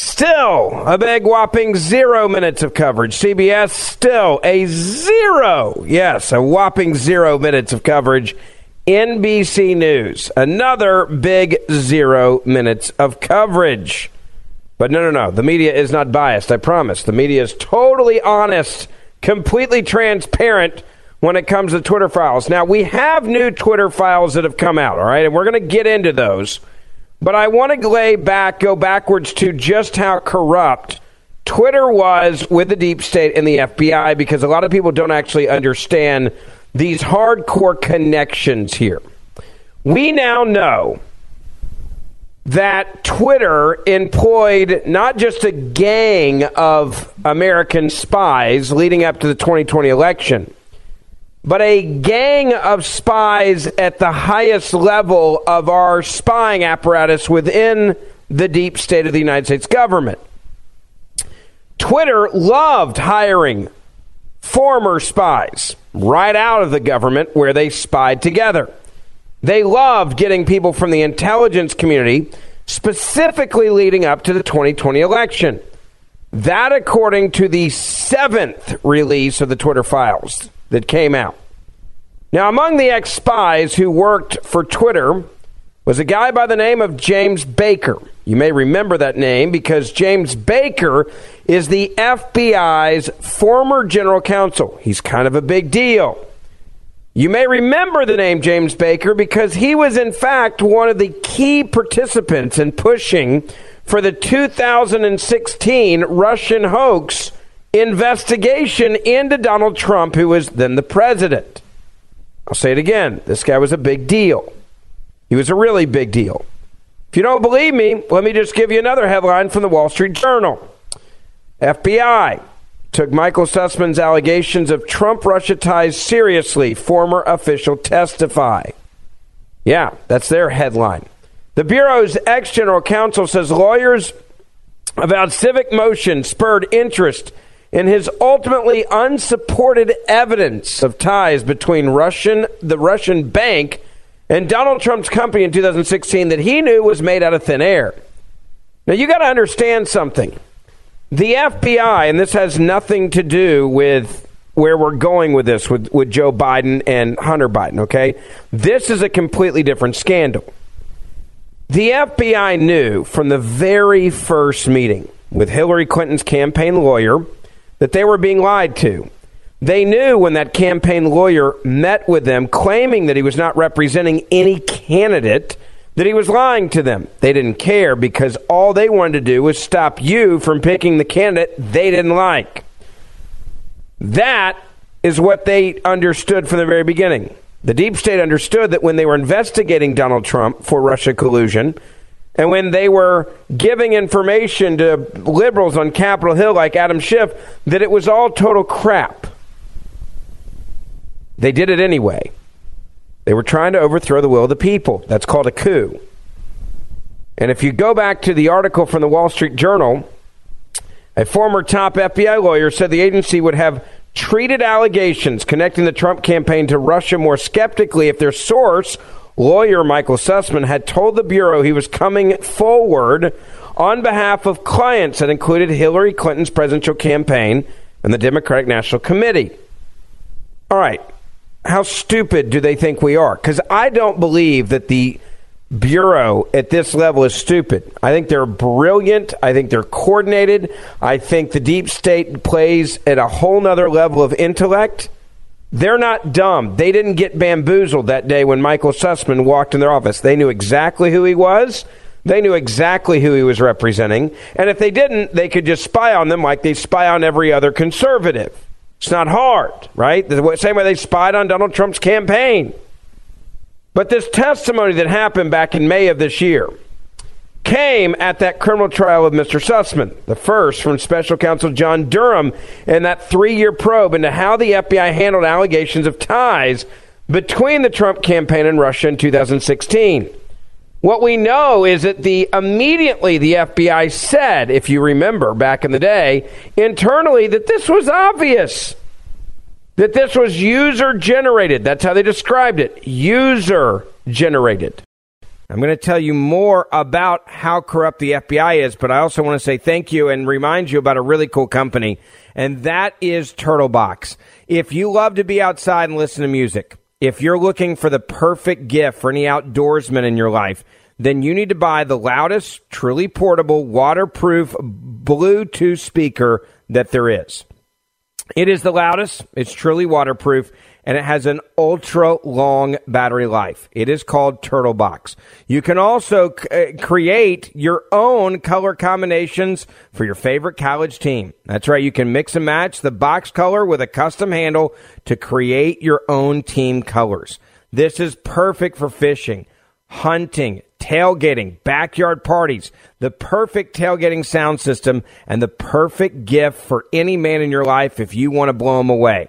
Still a big whopping zero minutes of coverage. CBS still a zero. Yes, a whopping zero minutes of coverage. NBC News, another big zero minutes of coverage. But no, no, no. The media is not biased, I promise. The media is totally honest, completely transparent when it comes to Twitter files. Now, we have new Twitter files that have come out, all right? And we're going to get into those. But I want to lay back, go backwards to just how corrupt Twitter was with the deep state and the FBI because a lot of people don't actually understand these hardcore connections here. We now know that Twitter employed not just a gang of American spies leading up to the 2020 election, but a gang of spies at the highest level of our spying apparatus within the deep state of the United States government. Twitter loved hiring former spies right out of the government where they spied together. They loved getting people from the intelligence community, specifically leading up to the 2020 election. That, according to the seventh release of the Twitter files that came out. Now, among the ex spies who worked for Twitter was a guy by the name of James Baker. You may remember that name because James Baker is the FBI's former general counsel. He's kind of a big deal. You may remember the name James Baker because he was, in fact, one of the key participants in pushing for the 2016 Russian hoax investigation into Donald Trump, who was then the president. I'll say it again. This guy was a big deal. He was a really big deal. If you don't believe me, let me just give you another headline from the Wall Street Journal. FBI took Michael Sussmann's allegations of Trump Russia ties seriously, former official testify. Yeah, that's their headline. The Bureau's ex general counsel says lawyers about Civic Motion spurred interest in his ultimately unsupported evidence of ties between Russian the Russian bank and Donald Trump's company in 2016 that he knew was made out of thin air. Now you got to understand something. The FBI, and this has nothing to do with where we're going with this with, with Joe Biden and Hunter Biden, okay? This is a completely different scandal. The FBI knew from the very first meeting with Hillary Clinton's campaign lawyer that they were being lied to. They knew when that campaign lawyer met with them claiming that he was not representing any candidate that he was lying to them. They didn't care because all they wanted to do was stop you from picking the candidate they didn't like. That is what they understood from the very beginning. The deep state understood that when they were investigating Donald Trump for Russia collusion, and when they were giving information to liberals on Capitol Hill like Adam Schiff, that it was all total crap. They did it anyway. They were trying to overthrow the will of the people. That's called a coup. And if you go back to the article from the Wall Street Journal, a former top FBI lawyer said the agency would have treated allegations connecting the Trump campaign to Russia more skeptically if their source, lawyer Michael Sussmann, had told the Bureau he was coming forward on behalf of clients that included Hillary Clinton's presidential campaign and the Democratic National Committee. All right, how stupid do they think we are? Because I don't believe that the Bureau at this level is stupid. I think they're brilliant. I think they're coordinated. I think the deep state plays at a whole nother level of intellect. They're not dumb. They didn't get bamboozled that day when Michael Sussmann walked in their office. They knew exactly who he was. They knew exactly who he was representing. And if they didn't, they could just spy on them like they spy on every other conservative. It's not hard, right? The same way they spied on Donald Trump's campaign. But this testimony that happened back in May of this year came at that criminal trial of Mr. Sussmann, the first from special counsel John Durham in that three year probe into how the FBI handled allegations of ties between the Trump campaign and Russia in 2016. What we know is that the immediately the FBI said, if you remember back in the day, internally that this was obvious. That this was user generated. That's how they described it. User generated. I'm going to tell you more about how corrupt the FBI is, but I also want to say thank you and remind you about a really cool company, and that is Turtlebox. If you love to be outside and listen to music, if you're looking for the perfect gift for any outdoorsman in your life, then you need to buy the loudest, truly portable, waterproof Bluetooth speaker that there is. It is the loudest, it's truly waterproof, and it has an ultra long battery life. It is called Turtlebox. You can also c- uh, create your own color combinations for your favorite college team. That's right, you can mix and match the box color with a custom handle to create your own team colors. This is perfect for fishing, hunting, tailgating, backyard parties, the perfect tailgating sound system, and the perfect gift for any man in your life if you want to blow them away.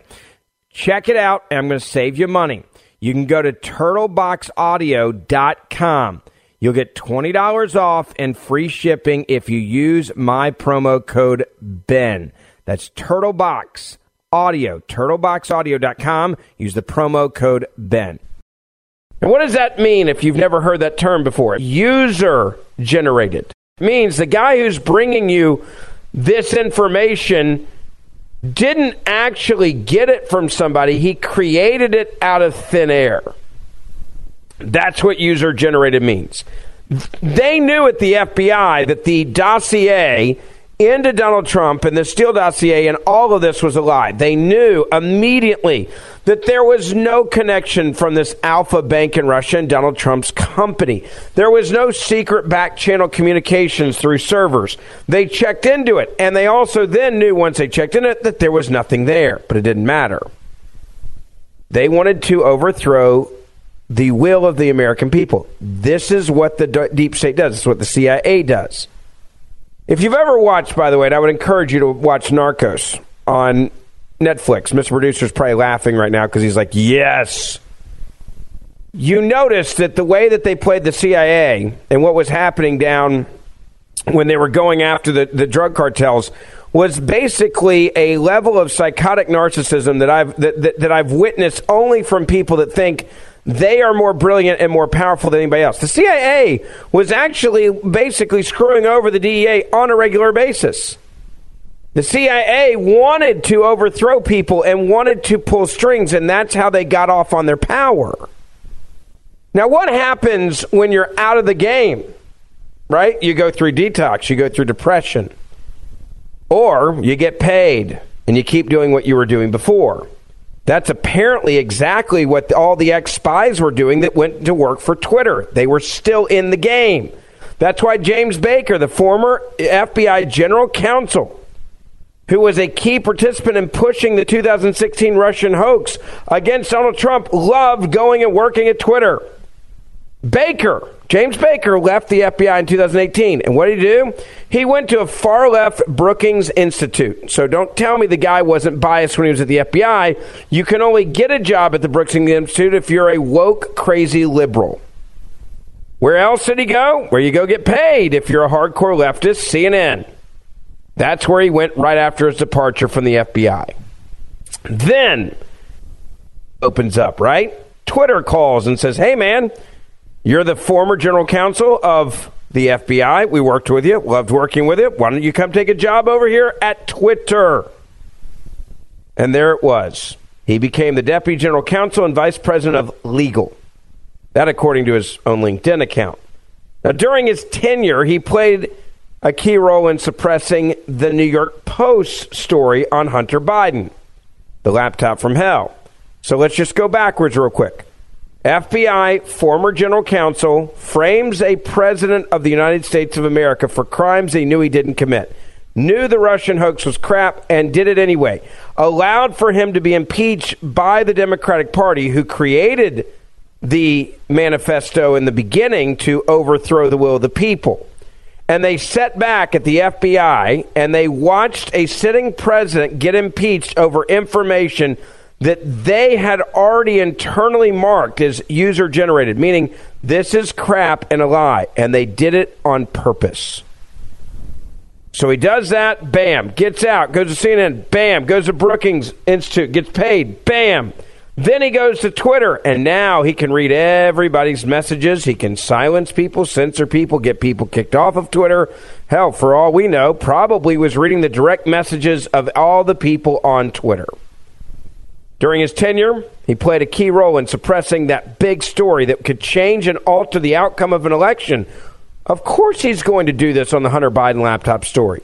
Check it out, and I'm going to save you money. You can go to turtleboxaudio.com. You'll get $20 off and free shipping if you use my promo code BEN. That's Turtlebox Audio, turtleboxaudio.com. Use the promo code BEN. And what does that mean if you've never heard that term before? User generated. means the guy who's bringing you this information didn't actually get it from somebody, he created it out of thin air. That's what user generated means. They knew at the FBI that the dossier into Donald Trump and the Steele dossier and all of this was a lie. They knew immediately that there was no connection from this Alfa Bank in Russia and Donald Trump's company. There was no secret back channel communications through servers. They checked into it, and they also then knew once they checked in it that there was nothing there, but it didn't matter. They wanted to overthrow the will of the American people. This is what the deep state does. This is what the CIA does. If you've ever watched, by the way, and I would encourage you to watch Narcos on Netflix. Mr. Producer's probably laughing right now because he's like, yes. You notice that the way that they played the CIA and what was happening down when they were going after the, the drug cartels was basically a level of psychotic narcissism that I've that, that, that I've witnessed only from people that think they are more brilliant and more powerful than anybody else. The CIA was actually basically screwing over the DEA on a regular basis. The CIA wanted to overthrow people and wanted to pull strings, and that's how they got off on their power. Now, what happens when you're out of the game? Right? You go through detox, you go through depression, or you get paid and you keep doing what you were doing before. That's apparently exactly what all the ex spies were doing that went to work for Twitter. They were still in the game. That's why James Baker, the former FBI general counsel, who was a key participant in pushing the 2016 Russian hoax against Donald Trump, loved going and working at Twitter. Baker, James Baker, left the FBI in 2018. And what did he do? He went to a far left Brookings Institute. So don't tell me the guy wasn't biased when he was at the FBI. You can only get a job at the Brookings Institute if you're a woke, crazy liberal. Where else did he go? Where you go get paid if you're a hardcore leftist, CNN. That's where he went right after his departure from the FBI. Then opens up, right? Twitter calls and says, Hey, man, you're the former general counsel of the FBI. We worked with you, loved working with you. Why don't you come take a job over here at Twitter? And there it was. He became the deputy general counsel and vice president of legal. That, according to his own LinkedIn account. Now, during his tenure, he played a key role in suppressing the New York Post story on Hunter Biden, the laptop from hell. So let's just go backwards real quick. FBI former general counsel frames a president of the United States of America for crimes he knew he didn't commit. Knew the Russian hoax was crap and did it anyway. Allowed for him to be impeached by the Democratic Party, who created the manifesto in the beginning to overthrow the will of the people and they sat back at the FBI and they watched a sitting president get impeached over information that they had already internally marked as user generated, meaning this is crap and a lie, and they did it on purpose. So he does that, bam, gets out, goes to CNN, bam, goes to Brookings Institute, gets paid, bam then he goes to Twitter, and now he can read everybody's messages. He can silence people, censor people, get people kicked off of Twitter. Hell, for all we know, probably was reading the direct messages of all the people on Twitter. During his tenure, he played a key role in suppressing that big story that could change and alter the outcome of an election. Of course, he's going to do this on the Hunter Biden laptop story.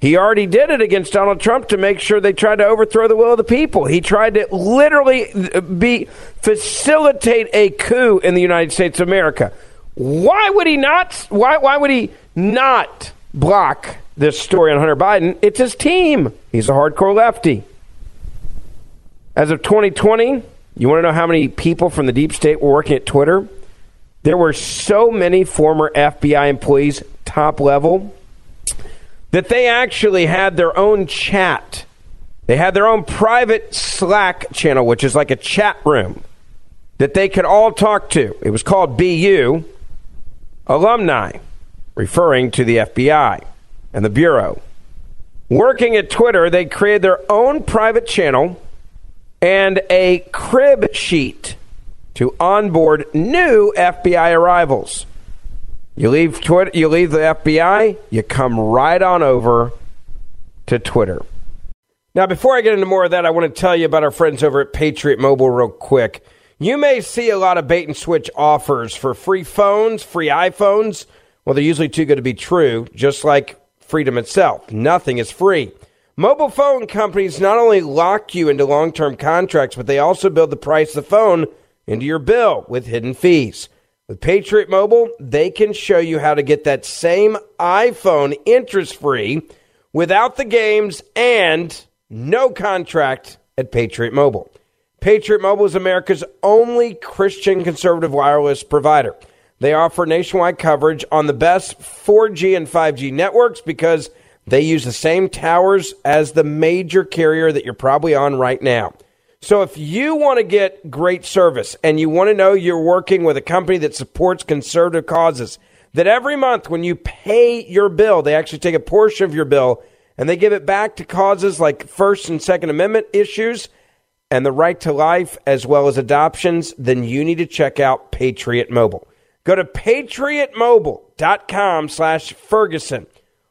He already did it against Donald Trump to make sure they tried to overthrow the will of the people. He tried to literally uh, be facilitate a coup in the United States of America. Why would he not? Why, why would he not block this story on Hunter Biden? It's his team. He's a hardcore lefty. As of 2020, you want to know how many people from the deep state were working at Twitter? There were so many former FBI employees, top level, that they actually had their own chat. They had their own private Slack channel, which is like a chat room that they could all talk to. It was called BU Alumni, referring to the FBI and the Bureau. Working at Twitter, they created their own private channel and a crib sheet to onboard new FBI arrivals. You leave Twitter, you leave the FBI, you come right on over to Twitter. Now, before I get into more of that, I want to tell you about our friends over at Patriot Mobile real quick. You may see a lot of bait and switch offers for free phones, free iPhones. Well, they're usually too good to be true, just like freedom itself. Nothing is free. Mobile phone companies not only lock you into long term contracts, but they also build the price of the phone into your bill with hidden fees. With Patriot Mobile, they can show you how to get that same iPhone interest free without the games and no contract at Patriot Mobile. Patriot Mobile is America's only Christian conservative wireless provider. They offer nationwide coverage on the best 4G and 5G networks because they use the same towers as the major carrier that you're probably on right now. So if you want to get great service and you want to know you're working with a company that supports conservative causes, that every month when you pay your bill, they actually take a portion of your bill and they give it back to causes like First and Second Amendment issues and the right to life as well as adoptions, then you need to check out Patriot Mobile. Go to patriotmobile.com slash Ferguson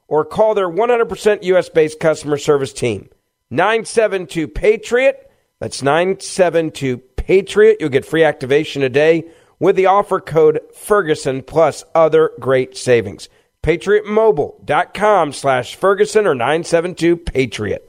or call their 100% U.S. based customer service team. 972 Patriot that's 972 Patriot. You'll get free activation today with the offer code Ferguson plus other great savings. PatriotMobile.com slash Ferguson or 972 Patriot.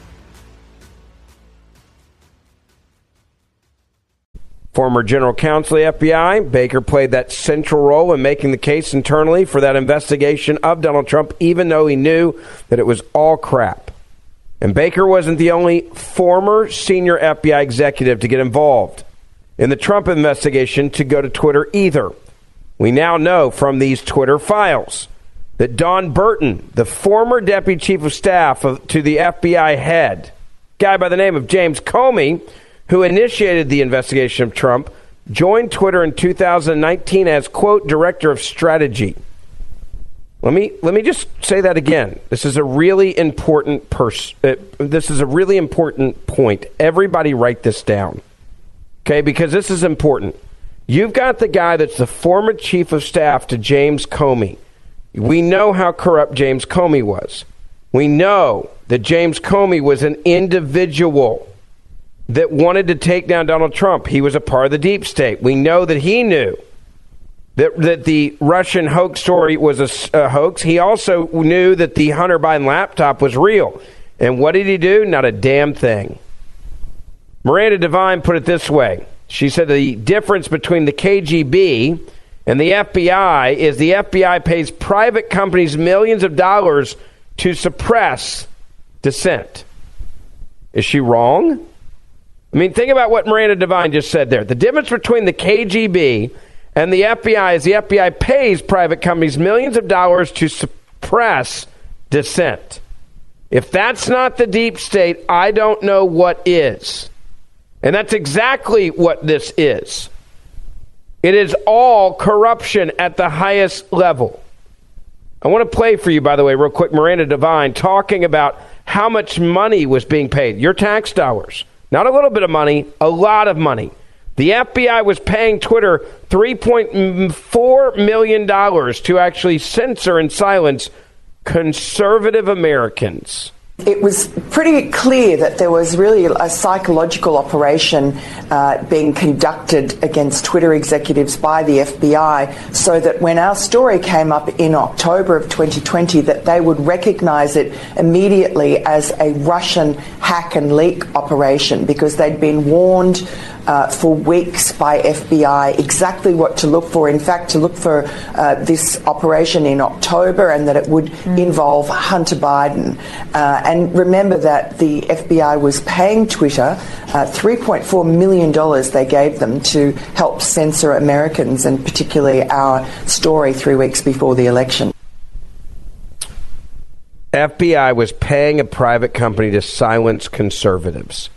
Former general counsel of the FBI, Baker played that central role in making the case internally for that investigation of Donald Trump, even though he knew that it was all crap. And Baker wasn't the only former senior FBI executive to get involved in the Trump investigation to go to Twitter either. We now know from these Twitter files that Dawn Burton, the former deputy chief of staff of, to the FBI head, guy by the name of James Comey, who initiated the investigation of Trump, joined Twitter in 2019 as quote director of strategy. Let me let me just say that again. This is a really important pers- uh, this is a really important point. Everybody write this down. Okay, because this is important. You've got the guy that's the former chief of staff to James Comey. We know how corrupt James Comey was. We know that James Comey was an individual that wanted to take down Donald Trump. He was a part of the deep state. We know that he knew that, that the Russian hoax story was a, a hoax. He also knew that the Hunter Biden laptop was real. And what did he do? Not a damn thing. Miranda Devine put it this way She said the difference between the KGB and the FBI is the FBI pays private companies millions of dollars to suppress dissent. Is she wrong? I mean, think about what Miranda Devine just said there. The difference between the KGB and the FBI is the FBI pays private companies millions of dollars to suppress dissent. If that's not the deep state, I don't know what is. And that's exactly what this is. It is all corruption at the highest level. I want to play for you, by the way, real quick, Miranda Devine talking about how much money was being paid, your tax dollars not a little bit of money, a lot of money. The FBI was paying Twitter $3.4 million to actually censor and silence conservative Americans it was pretty clear that there was really a psychological operation uh, being conducted against Twitter executives by the FBI so that when our story came up in October of 2020 that they would recognize it immediately as a Russian hack and leak operation because they'd been warned uh, for weeks by FBI exactly what to look for. In fact, to look for uh, this operation in October and that it would mm. involve Hunter Biden. Uh, and remember that the FBI was paying Twitter uh, $3.4 million they gave them to help censor Americans and particularly our story three weeks before the election. FBI was paying a private company to silence conservatives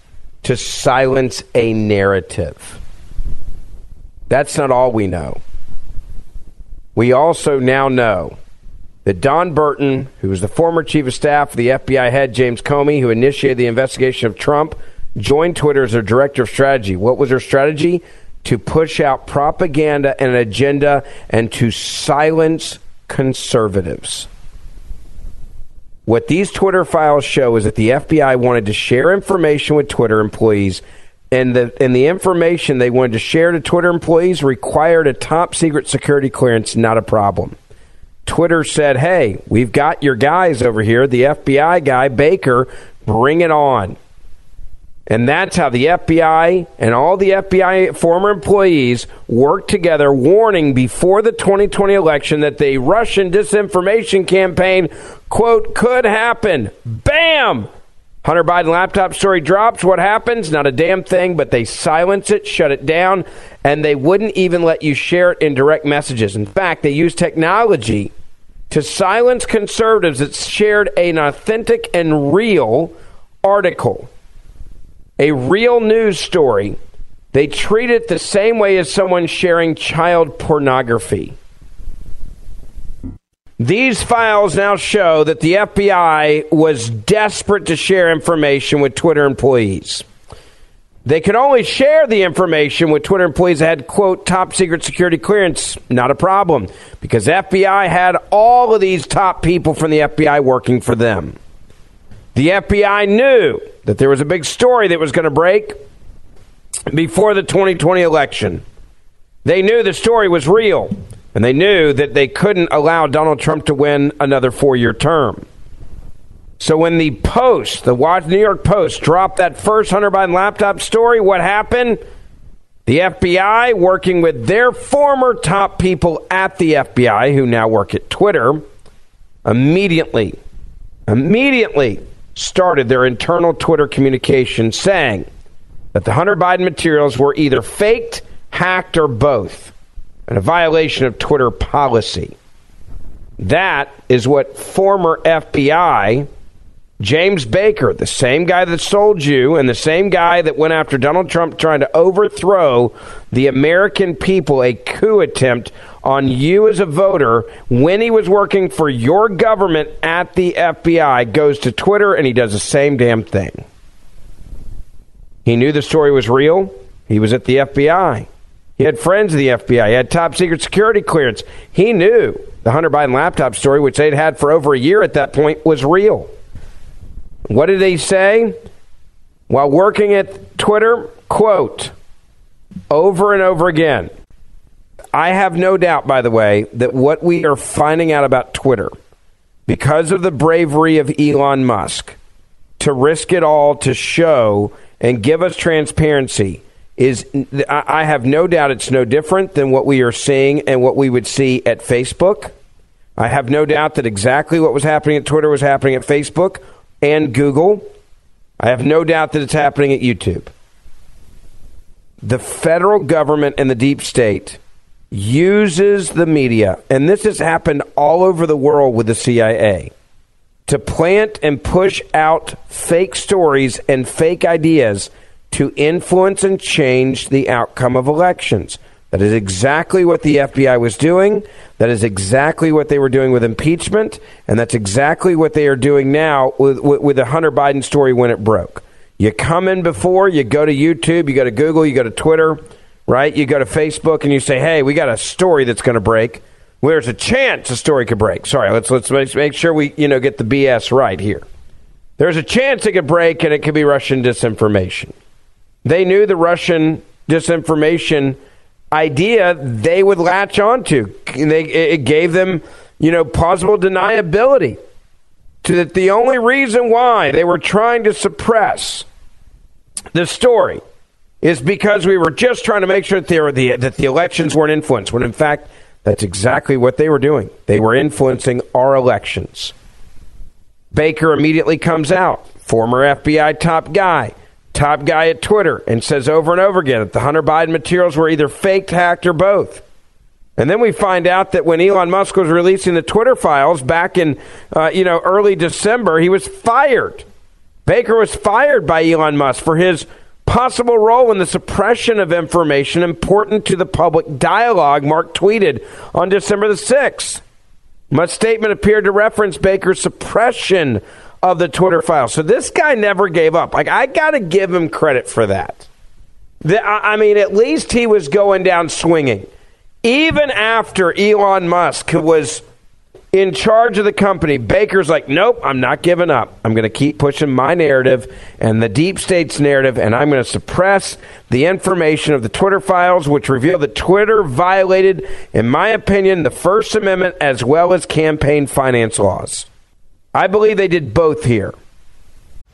to silence a narrative. That's not all we know. We also now know that Dawn Burton, who was the former chief of staff of the FBI head James Comey, who initiated the investigation of Trump, joined Twitter as their director of strategy. What was their strategy? To push out propaganda and an agenda and to silence conservatives. What these Twitter files show is that the FBI wanted to share information with Twitter employees, and the and the information they wanted to share to Twitter employees required a top secret security clearance, not a problem. Twitter said, "Hey, we've got your guys over here, the FBI guy Baker, bring it on." And that's how the FBI and all the FBI former employees worked together, warning before the 2020 election that the Russian disinformation campaign, quote, could happen. Bam! Hunter Biden laptop story drops. What happens? Not a damn thing, but they silence it, shut it down, and they wouldn't even let you share it in direct messages. In fact, they use technology to silence conservatives that shared an authentic and real article, a real news story. They treat it the same way as someone sharing child pornography. These files now show that the FBI was desperate to share information with Twitter employees. They could only share the information with Twitter employees that had, quote, top secret security clearance. Not a problem, because FBI had all of these top people from the FBI working for them. The FBI knew that there was a big story that was going to break before the 2020 election. They knew the story was real. And they knew that they couldn't allow Donald Trump to win another four year term. So when the Post, the New York Post, dropped that first Hunter Biden laptop story, what happened? The FBI, working with their former top people at the FBI, who now work at Twitter, immediately, immediately started their internal Twitter communication saying that the Hunter Biden materials were either faked, hacked, or both and a violation of Twitter policy. That is what former FBI James Baker, the same guy that sold you and the same guy that went after Donald Trump trying to overthrow the American people, a coup attempt on you as a voter when he was working for your government at the FBI, goes to Twitter and he does the same damn thing. He knew the story was real. He was at the FBI. He had friends of the FBI. He had top secret security clearance. He knew the Hunter Biden laptop story, which they'd had for over a year at that point, was real. What did he say? While working at Twitter, quote, over and over again. I have no doubt, by the way, that what we are finding out about Twitter, because of the bravery of Elon Musk to risk it all to show and give us transparency, is I have no doubt it's no different than what we are seeing and what we would see at Facebook. I have no doubt that exactly what was happening at Twitter was happening at Facebook and Google. I have no doubt that it's happening at YouTube. The federal government and the deep state uses the media, and this has happened all over the world with the CIA, to plant and push out fake stories and fake ideas to influence and change the outcome of elections. That is exactly what the FBI was doing. That is exactly what they were doing with impeachment. And that's exactly what they are doing now with, with, with, the Hunter Biden story when it broke. You come in before, you go to YouTube, you go to Google, you go to Twitter, right? You go to Facebook and you say, hey, we got a story that's going to break. There's a chance a story could break. Sorry, let's, let's make, sure we you know, get the BS right here. There's a chance it could break and it could be Russian disinformation. They knew the Russian disinformation idea they would latch onto. They, it gave them, you know, plausible deniability. To that the only reason why they were trying to suppress the story is because we were just trying to make sure that, they were the, that the elections weren't influenced. When in fact, that's exactly what they were doing. They were influencing our elections. Baker immediately comes out, former FBI top guy top guy at Twitter, and says over and over again that the Hunter Biden materials were either faked, hacked, or both. And then we find out that when Elon Musk was releasing the Twitter files back in, uh, you know, early December, he was fired. Baker was fired by Elon Musk for his possible role in the suppression of information important to the public dialogue, Mark tweeted on December the 6th. Musk's statement appeared to reference Baker's suppression of the Twitter file. So this guy never gave up. Like I got to give him credit for that. The, I mean, at least he was going down swinging, even after Elon Musk was in charge of the company. Baker's like, nope, I'm not giving up. I'm going to keep pushing my narrative and the deep state's narrative, and I'm going to suppress the information of the Twitter files, which reveal that Twitter violated, in my opinion, the First Amendment as well as campaign finance laws. I believe they did both here.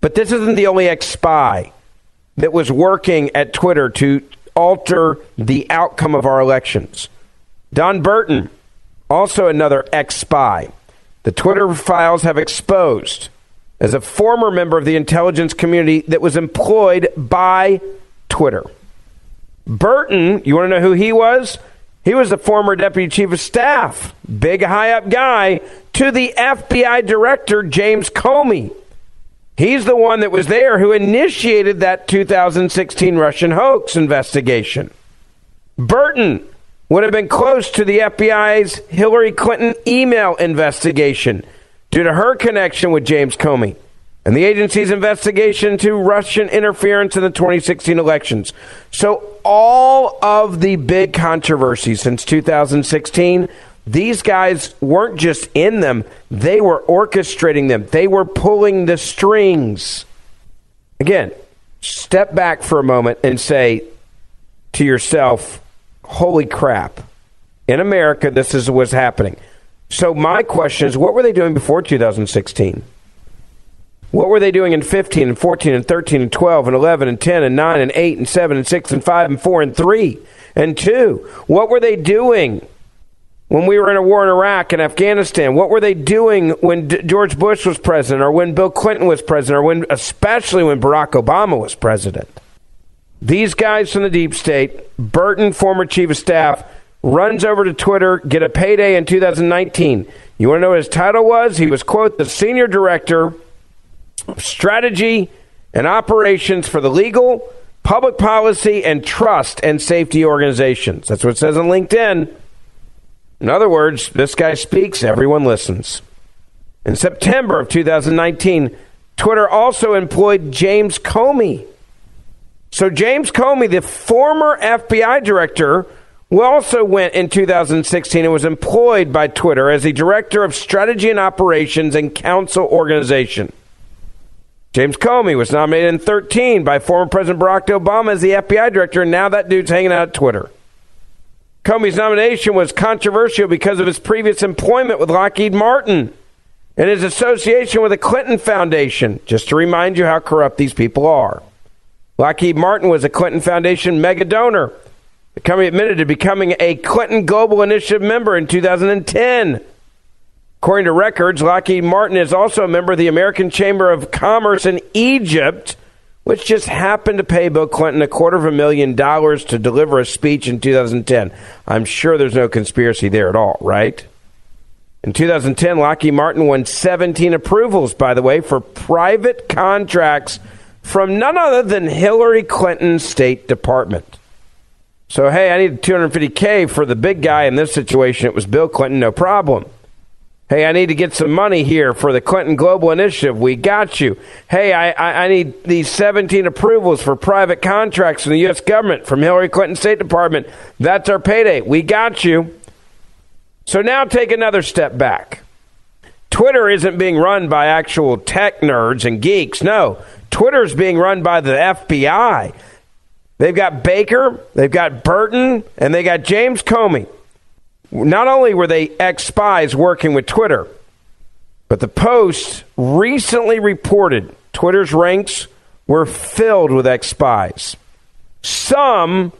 But this isn't the only ex spy that was working at Twitter to alter the outcome of our elections. Dawn Burton, also another ex spy, the Twitter files have exposed as a former member of the intelligence community that was employed by Twitter. Burton, you want to know who he was? He was the former deputy chief of staff, big high up guy, to the FBI director, James Comey. He's the one that was there who initiated that 2016 Russian hoax investigation. Burton would have been close to the FBI's Hillary Clinton email investigation due to her connection with James Comey and the agency's investigation into Russian interference in the 2016 elections. So, all of the big controversies since 2016 these guys weren't just in them, they were orchestrating them, they were pulling the strings. Again, step back for a moment and say to yourself, holy crap. In America, this is what's happening. So, my question is what were they doing before 2016? What were they doing in 15 and 14 and 13 and 12 and 11 and 10 and 9 and 8 and 7 and 6 and 5 and 4 and 3 and 2? What were they doing when we were in a war in Iraq and Afghanistan? What were they doing when D- George Bush was president or when Bill Clinton was president or when especially when Barack Obama was president? These guys from the deep state, Burton, former chief of staff, runs over to Twitter, get a payday in 2019. You want to know what his title was? He was, quote, the senior director of strategy and operations for the legal, public policy, and trust and safety organizations. That's what it says on LinkedIn. In other words, this guy speaks, everyone listens. In September of 2019, Twitter also employed James Comey. So, James Comey, the former FBI director, also went in 2016 and was employed by Twitter as the director of strategy and operations and counsel organization. James Comey was nominated in 13 by former President Barack Obama as the FBI director, and now that dude's hanging out at Twitter. Comey's nomination was controversial because of his previous employment with Lockheed Martin and his association with the Clinton Foundation, just to remind you how corrupt these people are. Lockheed Martin was a Clinton Foundation mega donor. Comey admitted to becoming a Clinton Global Initiative member in 2010. According to records, Lockheed Martin is also a member of the American Chamber of Commerce in Egypt which just happened to pay Bill Clinton a quarter of a million dollars to deliver a speech in 2010. I'm sure there's no conspiracy there at all, right? In 2010, Lockheed Martin won 17 approvals, by the way, for private contracts from none other than Hillary Clinton's State Department. So, hey, I need 250K for the big guy in this situation. It was Bill Clinton, no problem. Hey, I need to get some money here for the Clinton Global Initiative. We got you. Hey, I, I, I, need these 17 approvals for private contracts from the U.S. government, from Hillary Clinton State Department. That's our payday. We got you. So now take another step back. Twitter isn't being run by actual tech nerds and geeks. No, Twitter is being run by the FBI. They've got Baker, they've got Burton, and they got James Comey. Not only were they ex spies working with Twitter, but the Post recently reported Twitter's ranks were filled with ex spies. Some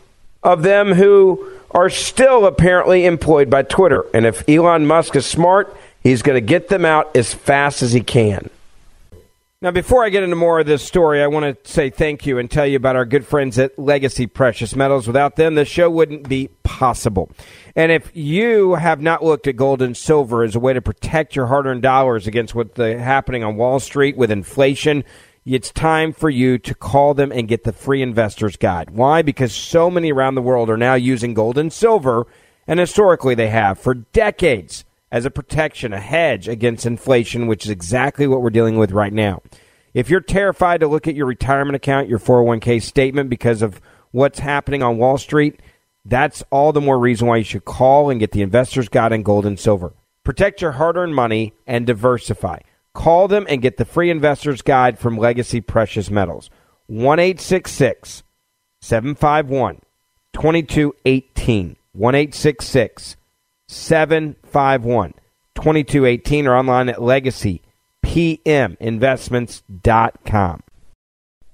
of them who are still apparently employed by Twitter. And if Elon Musk is smart, he's going to get them out as fast as he can. Now, before I get into more of this story, I want to say thank you and tell you about our good friends at Legacy Precious Metals. Without them, the show wouldn't be possible. And if you have not looked at gold and silver as a way to protect your hard earned dollars against what's happening on Wall Street with inflation, it's time for you to call them and get the free investor's guide. Why? Because so many around the world are now using gold and silver, and historically they have for decades as a protection, a hedge against inflation, which is exactly what we're dealing with right now. If you're terrified to look at your retirement account, your 401k statement because of what's happening on Wall Street, that's all the more reason why you should call and get the Investor's Guide in Gold and Silver. Protect your hard earned money and diversify. Call them and get the free Investor's Guide from Legacy Precious Metals. 1 751 2218. 1 751 2218 or online at legacypminvestments.com.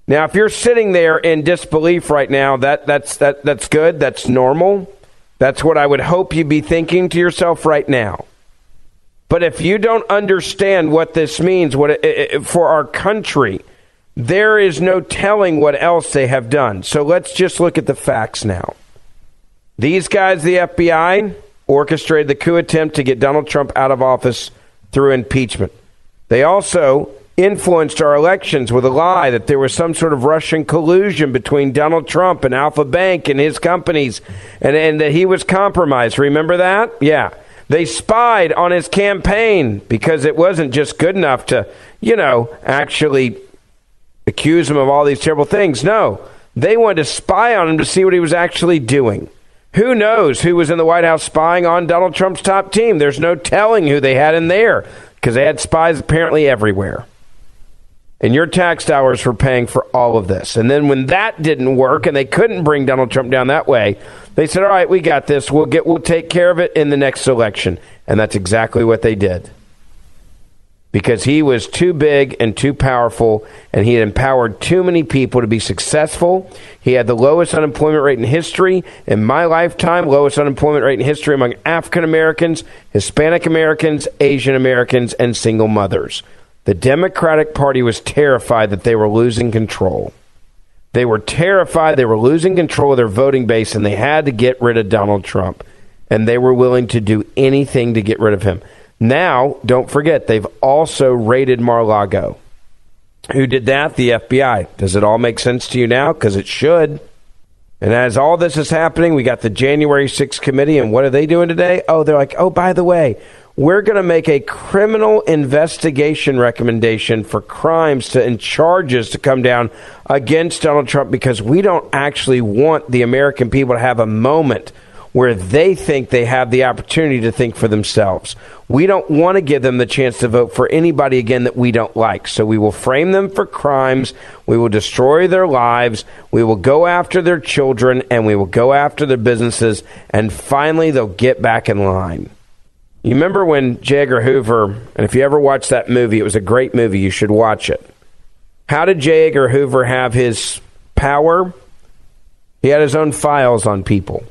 Now, if you're sitting there in disbelief right now, that, that's, that, that's good. That's normal. That's what I would hope you'd be thinking to yourself right now. But if you don't understand what this means what it, it, for our country, there is no telling what else they have done. So let's just look at the facts now. These guys, the FBI, orchestrated the coup attempt to get Donald Trump out of office through impeachment. They also influenced our elections with a lie that there was some sort of Russian collusion between Donald Trump and Alfa Bank and his companies and, and that he was compromised. Remember that? Yeah. They spied on his campaign because it wasn't just good enough to, you know, actually accuse him of all these terrible things. No, they wanted to spy on him to see what he was actually doing. Who knows who was in the White House spying on Donald Trump's top team? There's no telling who they had in there because they had spies apparently everywhere. And your tax dollars were paying for all of this. And then when that didn't work and they couldn't bring Donald Trump down that way, they said, "All right, we got this. We'll get we'll take care of it in the next election." And that's exactly what they did because he was too big and too powerful, and he had empowered too many people to be successful. He had the lowest unemployment rate in history in my lifetime, lowest unemployment rate in history among African Americans, Hispanic Americans, Asian Americans, and single mothers. The Democratic Party was terrified that they were losing control. They were terrified they were losing control of their voting base, and they had to get rid of Donald Trump. And they were willing to do anything to get rid of him. Now, don't forget, they've also raided Mar-Lago. Who did that? The FBI. Does it all make sense to you now? Because it should. And as all this is happening, we got the January 6th committee, and what are they doing today? Oh, they're like, oh, by the way, we're going to make a criminal investigation recommendation for crimes to, and charges to come down against Donald Trump because we don't actually want the American people to have a moment where they think they have the opportunity to think for themselves. We don't want to give them the chance to vote for anybody again that we don't like. So we will frame them for crimes. We will destroy their lives. We will go after their children and we will go after their businesses. And finally, they'll get back in line. You remember when J. Edgar Hoover, and if you ever watched that movie, it was a great movie. You should watch it. How did J. Edgar Hoover have his power? He had his own files on people.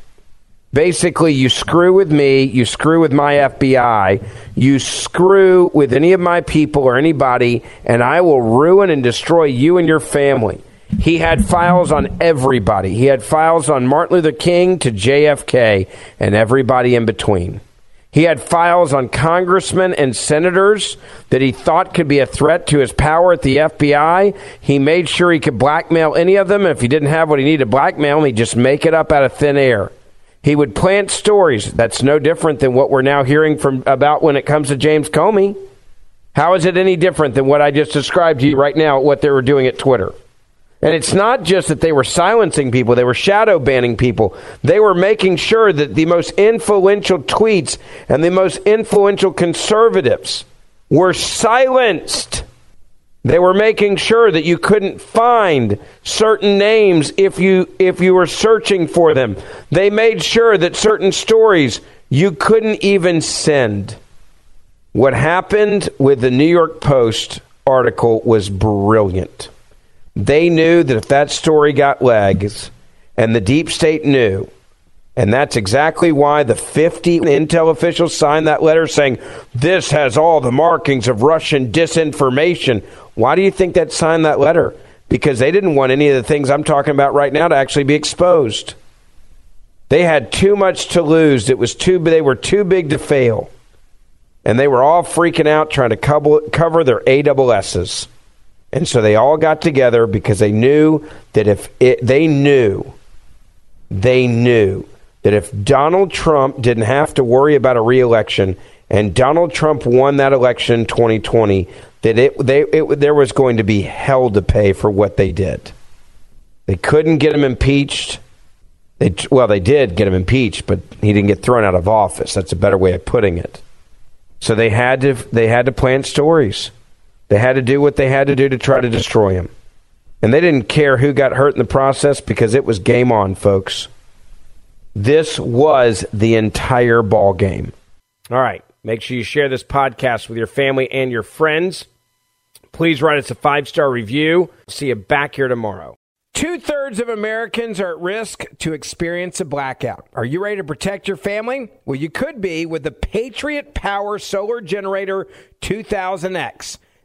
Basically, you screw with me, you screw with my FBI, you screw with any of my people or anybody, and I will ruin and destroy you and your family. He had files on everybody. He had files on Martin Luther King to JFK and everybody in between. He had files on congressmen and senators that he thought could be a threat to his power at the FBI. He made sure he could blackmail any of them. If he didn't have what he needed to blackmail he'd just make it up out of thin air. He would plant stories. That's no different than what we're now hearing from about when it comes to James Comey. How is it any different than what I just described to you right now, what they were doing at Twitter? And it's not just that they were silencing people, they were shadow banning people. They were making sure that the most influential tweets and the most influential conservatives were silenced. They were making sure that you couldn't find certain names if you if you were searching for them. They made sure that certain stories you couldn't even send. What happened with the New York Post article was brilliant. They knew that if that story got legs and the deep state knew And that's exactly why the 50 intel officials signed that letter saying this has all the markings of Russian disinformation. Why do you think that signed that letter? Because they didn't want any of the things I'm talking about right now to actually be exposed. They had too much to lose. It was too they were too big to fail. And they were all freaking out trying to cover, their AWSs. And so they all got together because they knew that if it, they knew, they knew that if Donald Trump didn't have to worry about a reelection and Donald Trump won that election 2020, that it, they, it, there was going to be hell to pay for what they did. They couldn't get him impeached. They, well, they did get him impeached, but he didn't get thrown out of office. That's a better way of putting it. So they had to they had to plant stories. They had to do what they had to do to try to destroy him. And they didn't care who got hurt in the process because it was game on, folks. This was the entire ball game. All right. Make sure you share this podcast with your family and your friends. Please write us a five star review. See you back here tomorrow. Two thirds of Americans are at risk to experience a blackout. Are you ready to protect your family? Well, you could be with the Patriot Power Solar Generator 2000X.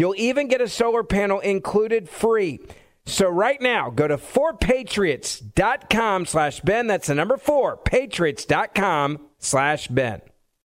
You'll even get a solar panel included free. So right now, go to 4patriots.com slash Ben. That's the number four, patriots.com slash Ben.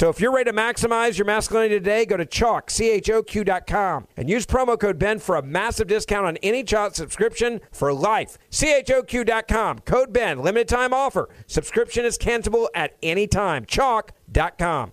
So if you're ready to maximize your masculinity today, go to Choq, C-H-O-Q.com, and use promo code BEN for a massive discount on any Choq subscription for life. C-H-O-Q.com, code BEN, limited time offer. Subscription is cancelable at any time. Choq.com.